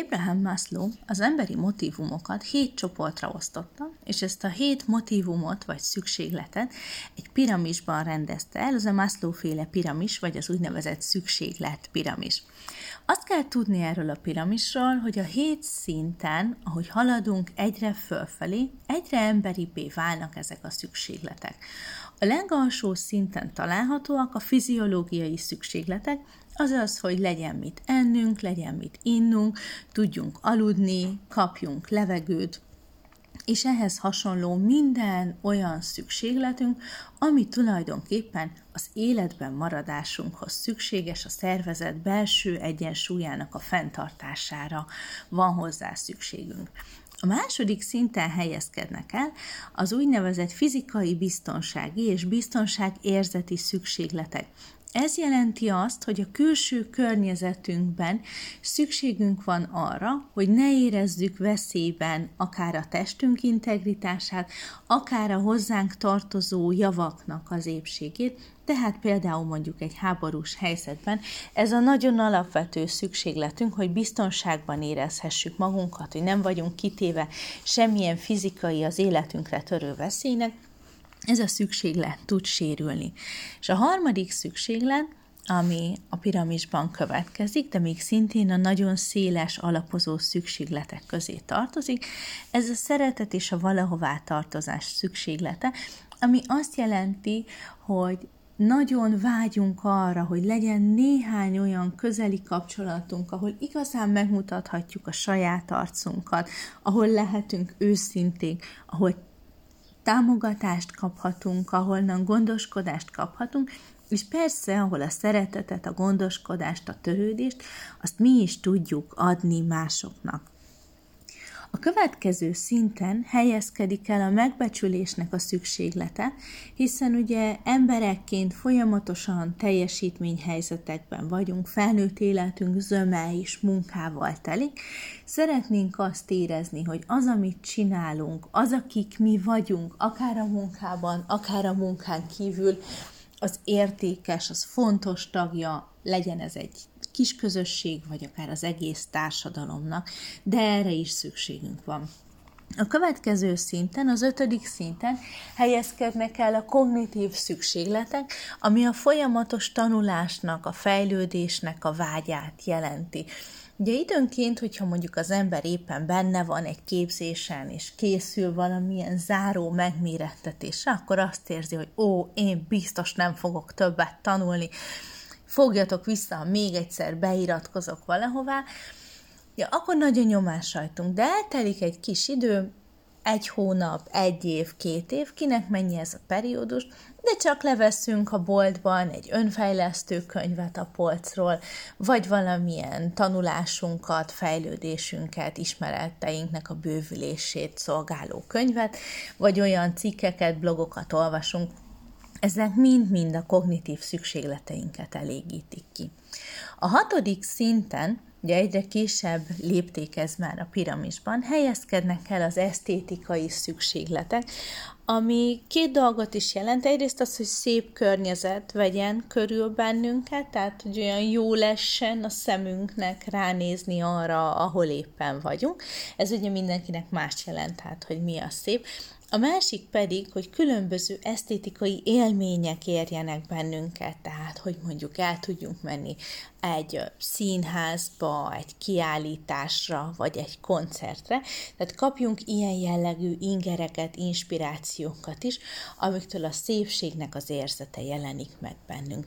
Abraham Maslow az emberi motivumokat hét csoportra osztotta, és ezt a hét motivumot vagy szükségletet egy piramisban rendezte el, az a Maslow féle piramis, vagy az úgynevezett szükséglet piramis. Azt kell tudni erről a piramisról, hogy a hét szinten, ahogy haladunk egyre fölfelé, egyre emberibbé válnak ezek a szükségletek. A legalsó szinten találhatóak a fiziológiai szükségletek, Azaz, hogy legyen mit ennünk, legyen mit innunk, tudjunk aludni, kapjunk levegőt, és ehhez hasonló minden olyan szükségletünk, ami tulajdonképpen az életben maradásunkhoz szükséges, a szervezet belső egyensúlyának a fenntartására van hozzá szükségünk. A második szinten helyezkednek el az úgynevezett fizikai biztonsági és biztonságérzeti szükségletek. Ez jelenti azt, hogy a külső környezetünkben szükségünk van arra, hogy ne érezzük veszélyben akár a testünk integritását, akár a hozzánk tartozó javaknak az épségét, tehát például mondjuk egy háborús helyzetben ez a nagyon alapvető szükségletünk, hogy biztonságban érezhessük magunkat, hogy nem vagyunk kitéve semmilyen fizikai az életünkre törő veszélynek, ez a szükséglet tud sérülni. És a harmadik szükséglet, ami a piramisban következik, de még szintén a nagyon széles alapozó szükségletek közé tartozik, ez a szeretet és a valahová tartozás szükséglete, ami azt jelenti, hogy nagyon vágyunk arra, hogy legyen néhány olyan közeli kapcsolatunk, ahol igazán megmutathatjuk a saját arcunkat, ahol lehetünk őszinték, ahol támogatást kaphatunk, ahonnan gondoskodást kaphatunk, és persze, ahol a szeretetet, a gondoskodást, a törődést, azt mi is tudjuk adni másoknak. A következő szinten helyezkedik el a megbecsülésnek a szükséglete, hiszen ugye emberekként folyamatosan teljesítményhelyzetekben vagyunk, felnőtt életünk zöme is munkával telik. Szeretnénk azt érezni, hogy az, amit csinálunk, az, akik mi vagyunk, akár a munkában, akár a munkán kívül, az értékes, az fontos tagja, legyen ez egy kis közösség, vagy akár az egész társadalomnak, de erre is szükségünk van. A következő szinten, az ötödik szinten helyezkednek el a kognitív szükségletek, ami a folyamatos tanulásnak, a fejlődésnek a vágyát jelenti. Ugye időnként, hogyha mondjuk az ember éppen benne van egy képzésen, és készül valamilyen záró megmérettetésre, akkor azt érzi, hogy ó, én biztos nem fogok többet tanulni, fogjatok vissza, még egyszer beiratkozok valahová, ja, akkor nagyon nyomás rajtunk. De eltelik egy kis idő, egy hónap, egy év, két év, kinek mennyi ez a periódus, de csak leveszünk a boltban egy önfejlesztő könyvet a polcról, vagy valamilyen tanulásunkat, fejlődésünket, ismereteinknek a bővülését szolgáló könyvet, vagy olyan cikkeket, blogokat olvasunk, ezek mind-mind a kognitív szükségleteinket elégítik ki. A hatodik szinten, ugye egyre kisebb lépték ez már a piramisban, helyezkednek el az esztétikai szükségletek, ami két dolgot is jelent. Egyrészt az, hogy szép környezet vegyen körül bennünket, tehát hogy olyan jó lessen a szemünknek ránézni arra, ahol éppen vagyunk. Ez ugye mindenkinek más jelent, tehát hogy mi a szép. A másik pedig, hogy különböző esztétikai élmények érjenek bennünket, tehát hogy mondjuk el tudjunk menni egy színházba, egy kiállításra, vagy egy koncertre, tehát kapjunk ilyen jellegű ingereket, inspirációkat is, amiktől a szépségnek az érzete jelenik meg bennünk.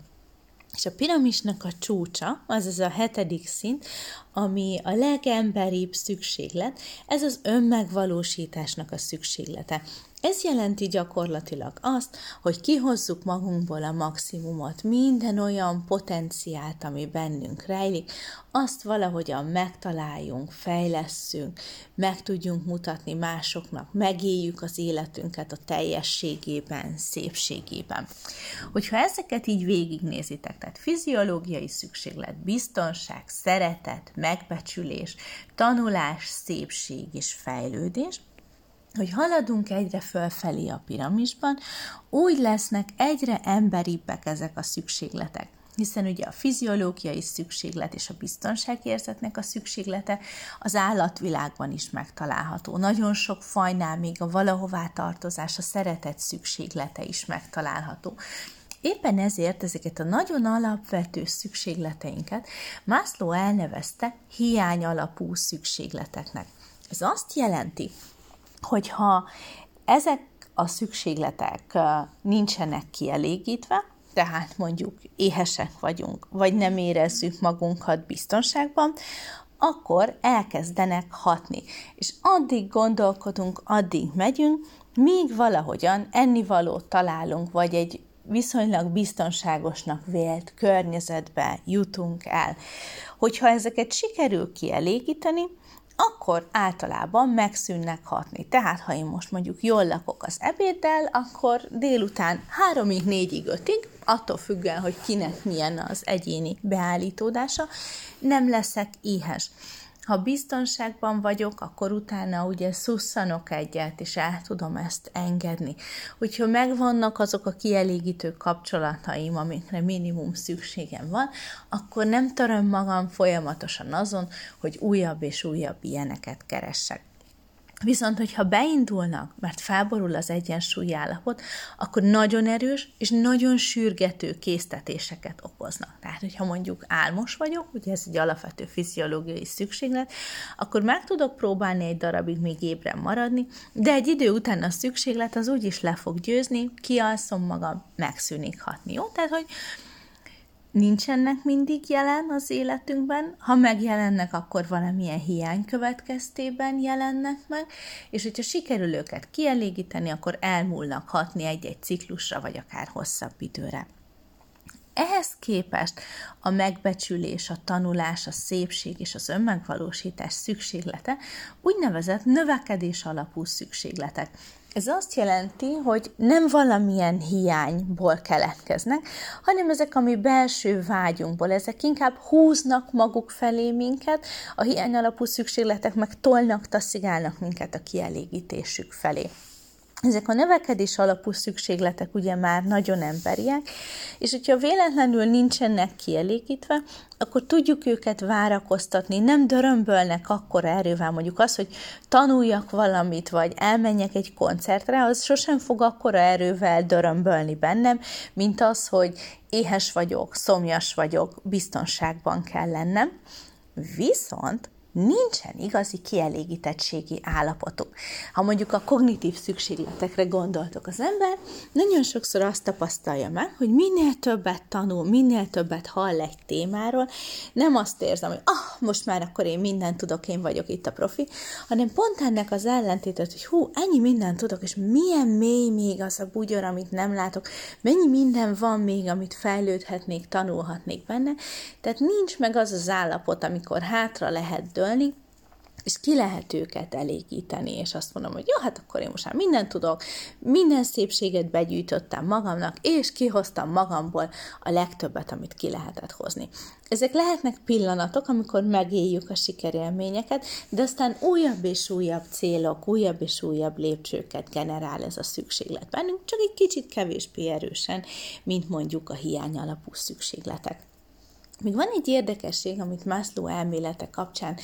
És a piramisnak a csúcsa, azaz a hetedik szint, ami a legemberibb szükséglet, ez az önmegvalósításnak a szükséglete. Ez jelenti gyakorlatilag azt, hogy kihozzuk magunkból a maximumot, minden olyan potenciált, ami bennünk rejlik, azt valahogyan megtaláljunk, fejlesszünk, meg tudjunk mutatni másoknak, megéljük az életünket a teljességében, szépségében. Hogyha ezeket így végignézitek, tehát fiziológiai szükséglet, biztonság, szeretet, megbecsülés, tanulás, szépség és fejlődés, hogy haladunk egyre fölfelé a piramisban, úgy lesznek egyre emberibbek ezek a szükségletek. hiszen ugye a fiziológiai szükséglet és a biztonságérzetnek a szükséglete az állatvilágban is megtalálható. Nagyon sok fajnál még a valahová tartozás, a szeretet szükséglete is megtalálható. Éppen ezért ezeket a nagyon alapvető szükségleteinket Maslow elnevezte hiány alapú szükségleteknek. Ez azt jelenti, hogy ha ezek a szükségletek nincsenek kielégítve, tehát mondjuk éhesek vagyunk, vagy nem érezzük magunkat biztonságban, akkor elkezdenek hatni. És addig gondolkodunk, addig megyünk, míg valahogyan ennivalót találunk, vagy egy viszonylag biztonságosnak vélt környezetbe jutunk el. Hogyha ezeket sikerül kielégíteni, akkor általában megszűnnek hatni. Tehát, ha én most mondjuk jól lakok az ebéddel, akkor délután 3-ig, 4-ig, 5-ig, attól függően, hogy kinek milyen az egyéni beállítódása, nem leszek éhes. Ha biztonságban vagyok, akkor utána ugye szusszanok egyet, és el tudom ezt engedni. Hogyha megvannak azok a kielégítő kapcsolataim, amikre minimum szükségem van, akkor nem töröm magam folyamatosan azon, hogy újabb és újabb ilyeneket keressek. Viszont, hogyha beindulnak, mert felborul az egyensúlyi állapot, akkor nagyon erős és nagyon sürgető késztetéseket okoznak. Tehát, hogyha mondjuk álmos vagyok, ugye ez egy alapvető fiziológiai szükséglet, akkor meg tudok próbálni egy darabig még ébren maradni, de egy idő után a szükséglet az úgyis le fog győzni, kialszom magam, megszűnik hatni. Jó? Tehát, hogy nincsenek mindig jelen az életünkben, ha megjelennek, akkor valamilyen hiány következtében jelennek meg, és hogyha sikerül őket kielégíteni, akkor elmúlnak hatni egy-egy ciklusra, vagy akár hosszabb időre. Ehhez képest a megbecsülés, a tanulás, a szépség és az önmegvalósítás szükséglete úgynevezett növekedés alapú szükségletek. Ez azt jelenti, hogy nem valamilyen hiányból keletkeznek, hanem ezek a mi belső vágyunkból, ezek inkább húznak maguk felé minket, a hiány alapú szükségletek meg tolnak, taszigálnak minket a kielégítésük felé. Ezek a növekedés alapú szükségletek ugye már nagyon emberiek, és hogyha véletlenül nincsenek kielégítve, akkor tudjuk őket várakoztatni, nem dörömbölnek akkor erővel, mondjuk az, hogy tanuljak valamit, vagy elmenjek egy koncertre, az sosem fog akkora erővel dörömbölni bennem, mint az, hogy éhes vagyok, szomjas vagyok, biztonságban kell lennem. Viszont nincsen igazi kielégítettségi állapotuk. Ha mondjuk a kognitív szükségletekre gondoltok az ember, nagyon sokszor azt tapasztalja meg, hogy minél többet tanul, minél többet hall egy témáról, nem azt érzem, hogy ah, most már akkor én mindent tudok, én vagyok itt a profi, hanem pont ennek az ellentétet, hogy hú, ennyi mindent tudok, és milyen mély még az a bugyor, amit nem látok, mennyi minden van még, amit fejlődhetnék, tanulhatnék benne, tehát nincs meg az az állapot, amikor hátra lehet dönteni, dölni, és ki lehet őket elégíteni, és azt mondom, hogy jó, hát akkor én most már mindent tudok, minden szépséget begyűjtöttem magamnak, és kihoztam magamból a legtöbbet, amit ki lehetett hozni. Ezek lehetnek pillanatok, amikor megéljük a sikerélményeket, de aztán újabb és újabb célok, újabb és újabb lépcsőket generál ez a szükséglet bennünk, csak egy kicsit kevésbé erősen, mint mondjuk a hiány alapú szükségletek. Még van egy érdekesség, amit Maslow elmélete kapcsán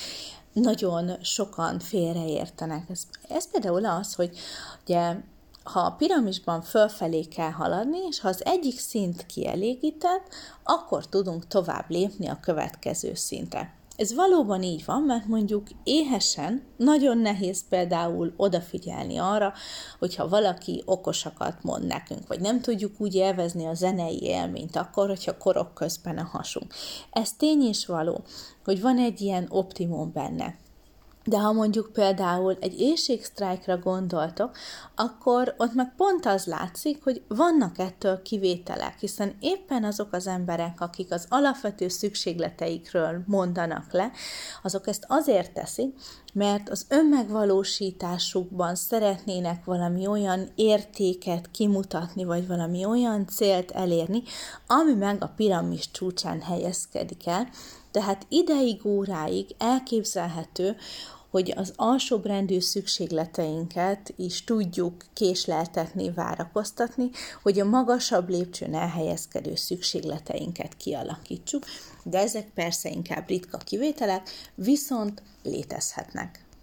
nagyon sokan félreértenek. Ez, ez például az, hogy ugye ha a piramisban fölfelé kell haladni, és ha az egyik szint kielégített, akkor tudunk tovább lépni a következő szintre. Ez valóban így van, mert mondjuk éhesen nagyon nehéz például odafigyelni arra, hogyha valaki okosakat mond nekünk, vagy nem tudjuk úgy élvezni a zenei élményt akkor, hogyha korok közben a hasunk. Ez tény is való, hogy van egy ilyen optimum benne. De ha mondjuk például egy éjségsztrájkra gondoltok, akkor ott meg pont az látszik, hogy vannak ettől kivételek, hiszen éppen azok az emberek, akik az alapvető szükségleteikről mondanak le, azok ezt azért teszik, mert az önmegvalósításukban szeretnének valami olyan értéket kimutatni, vagy valami olyan célt elérni, ami meg a piramis csúcsán helyezkedik el. Tehát ideig, óráig elképzelhető, hogy az alsóbrendű szükségleteinket is tudjuk késleltetni, várakoztatni, hogy a magasabb lépcsőn elhelyezkedő szükségleteinket kialakítsuk, de ezek persze inkább ritka kivételek, viszont létezhetnek.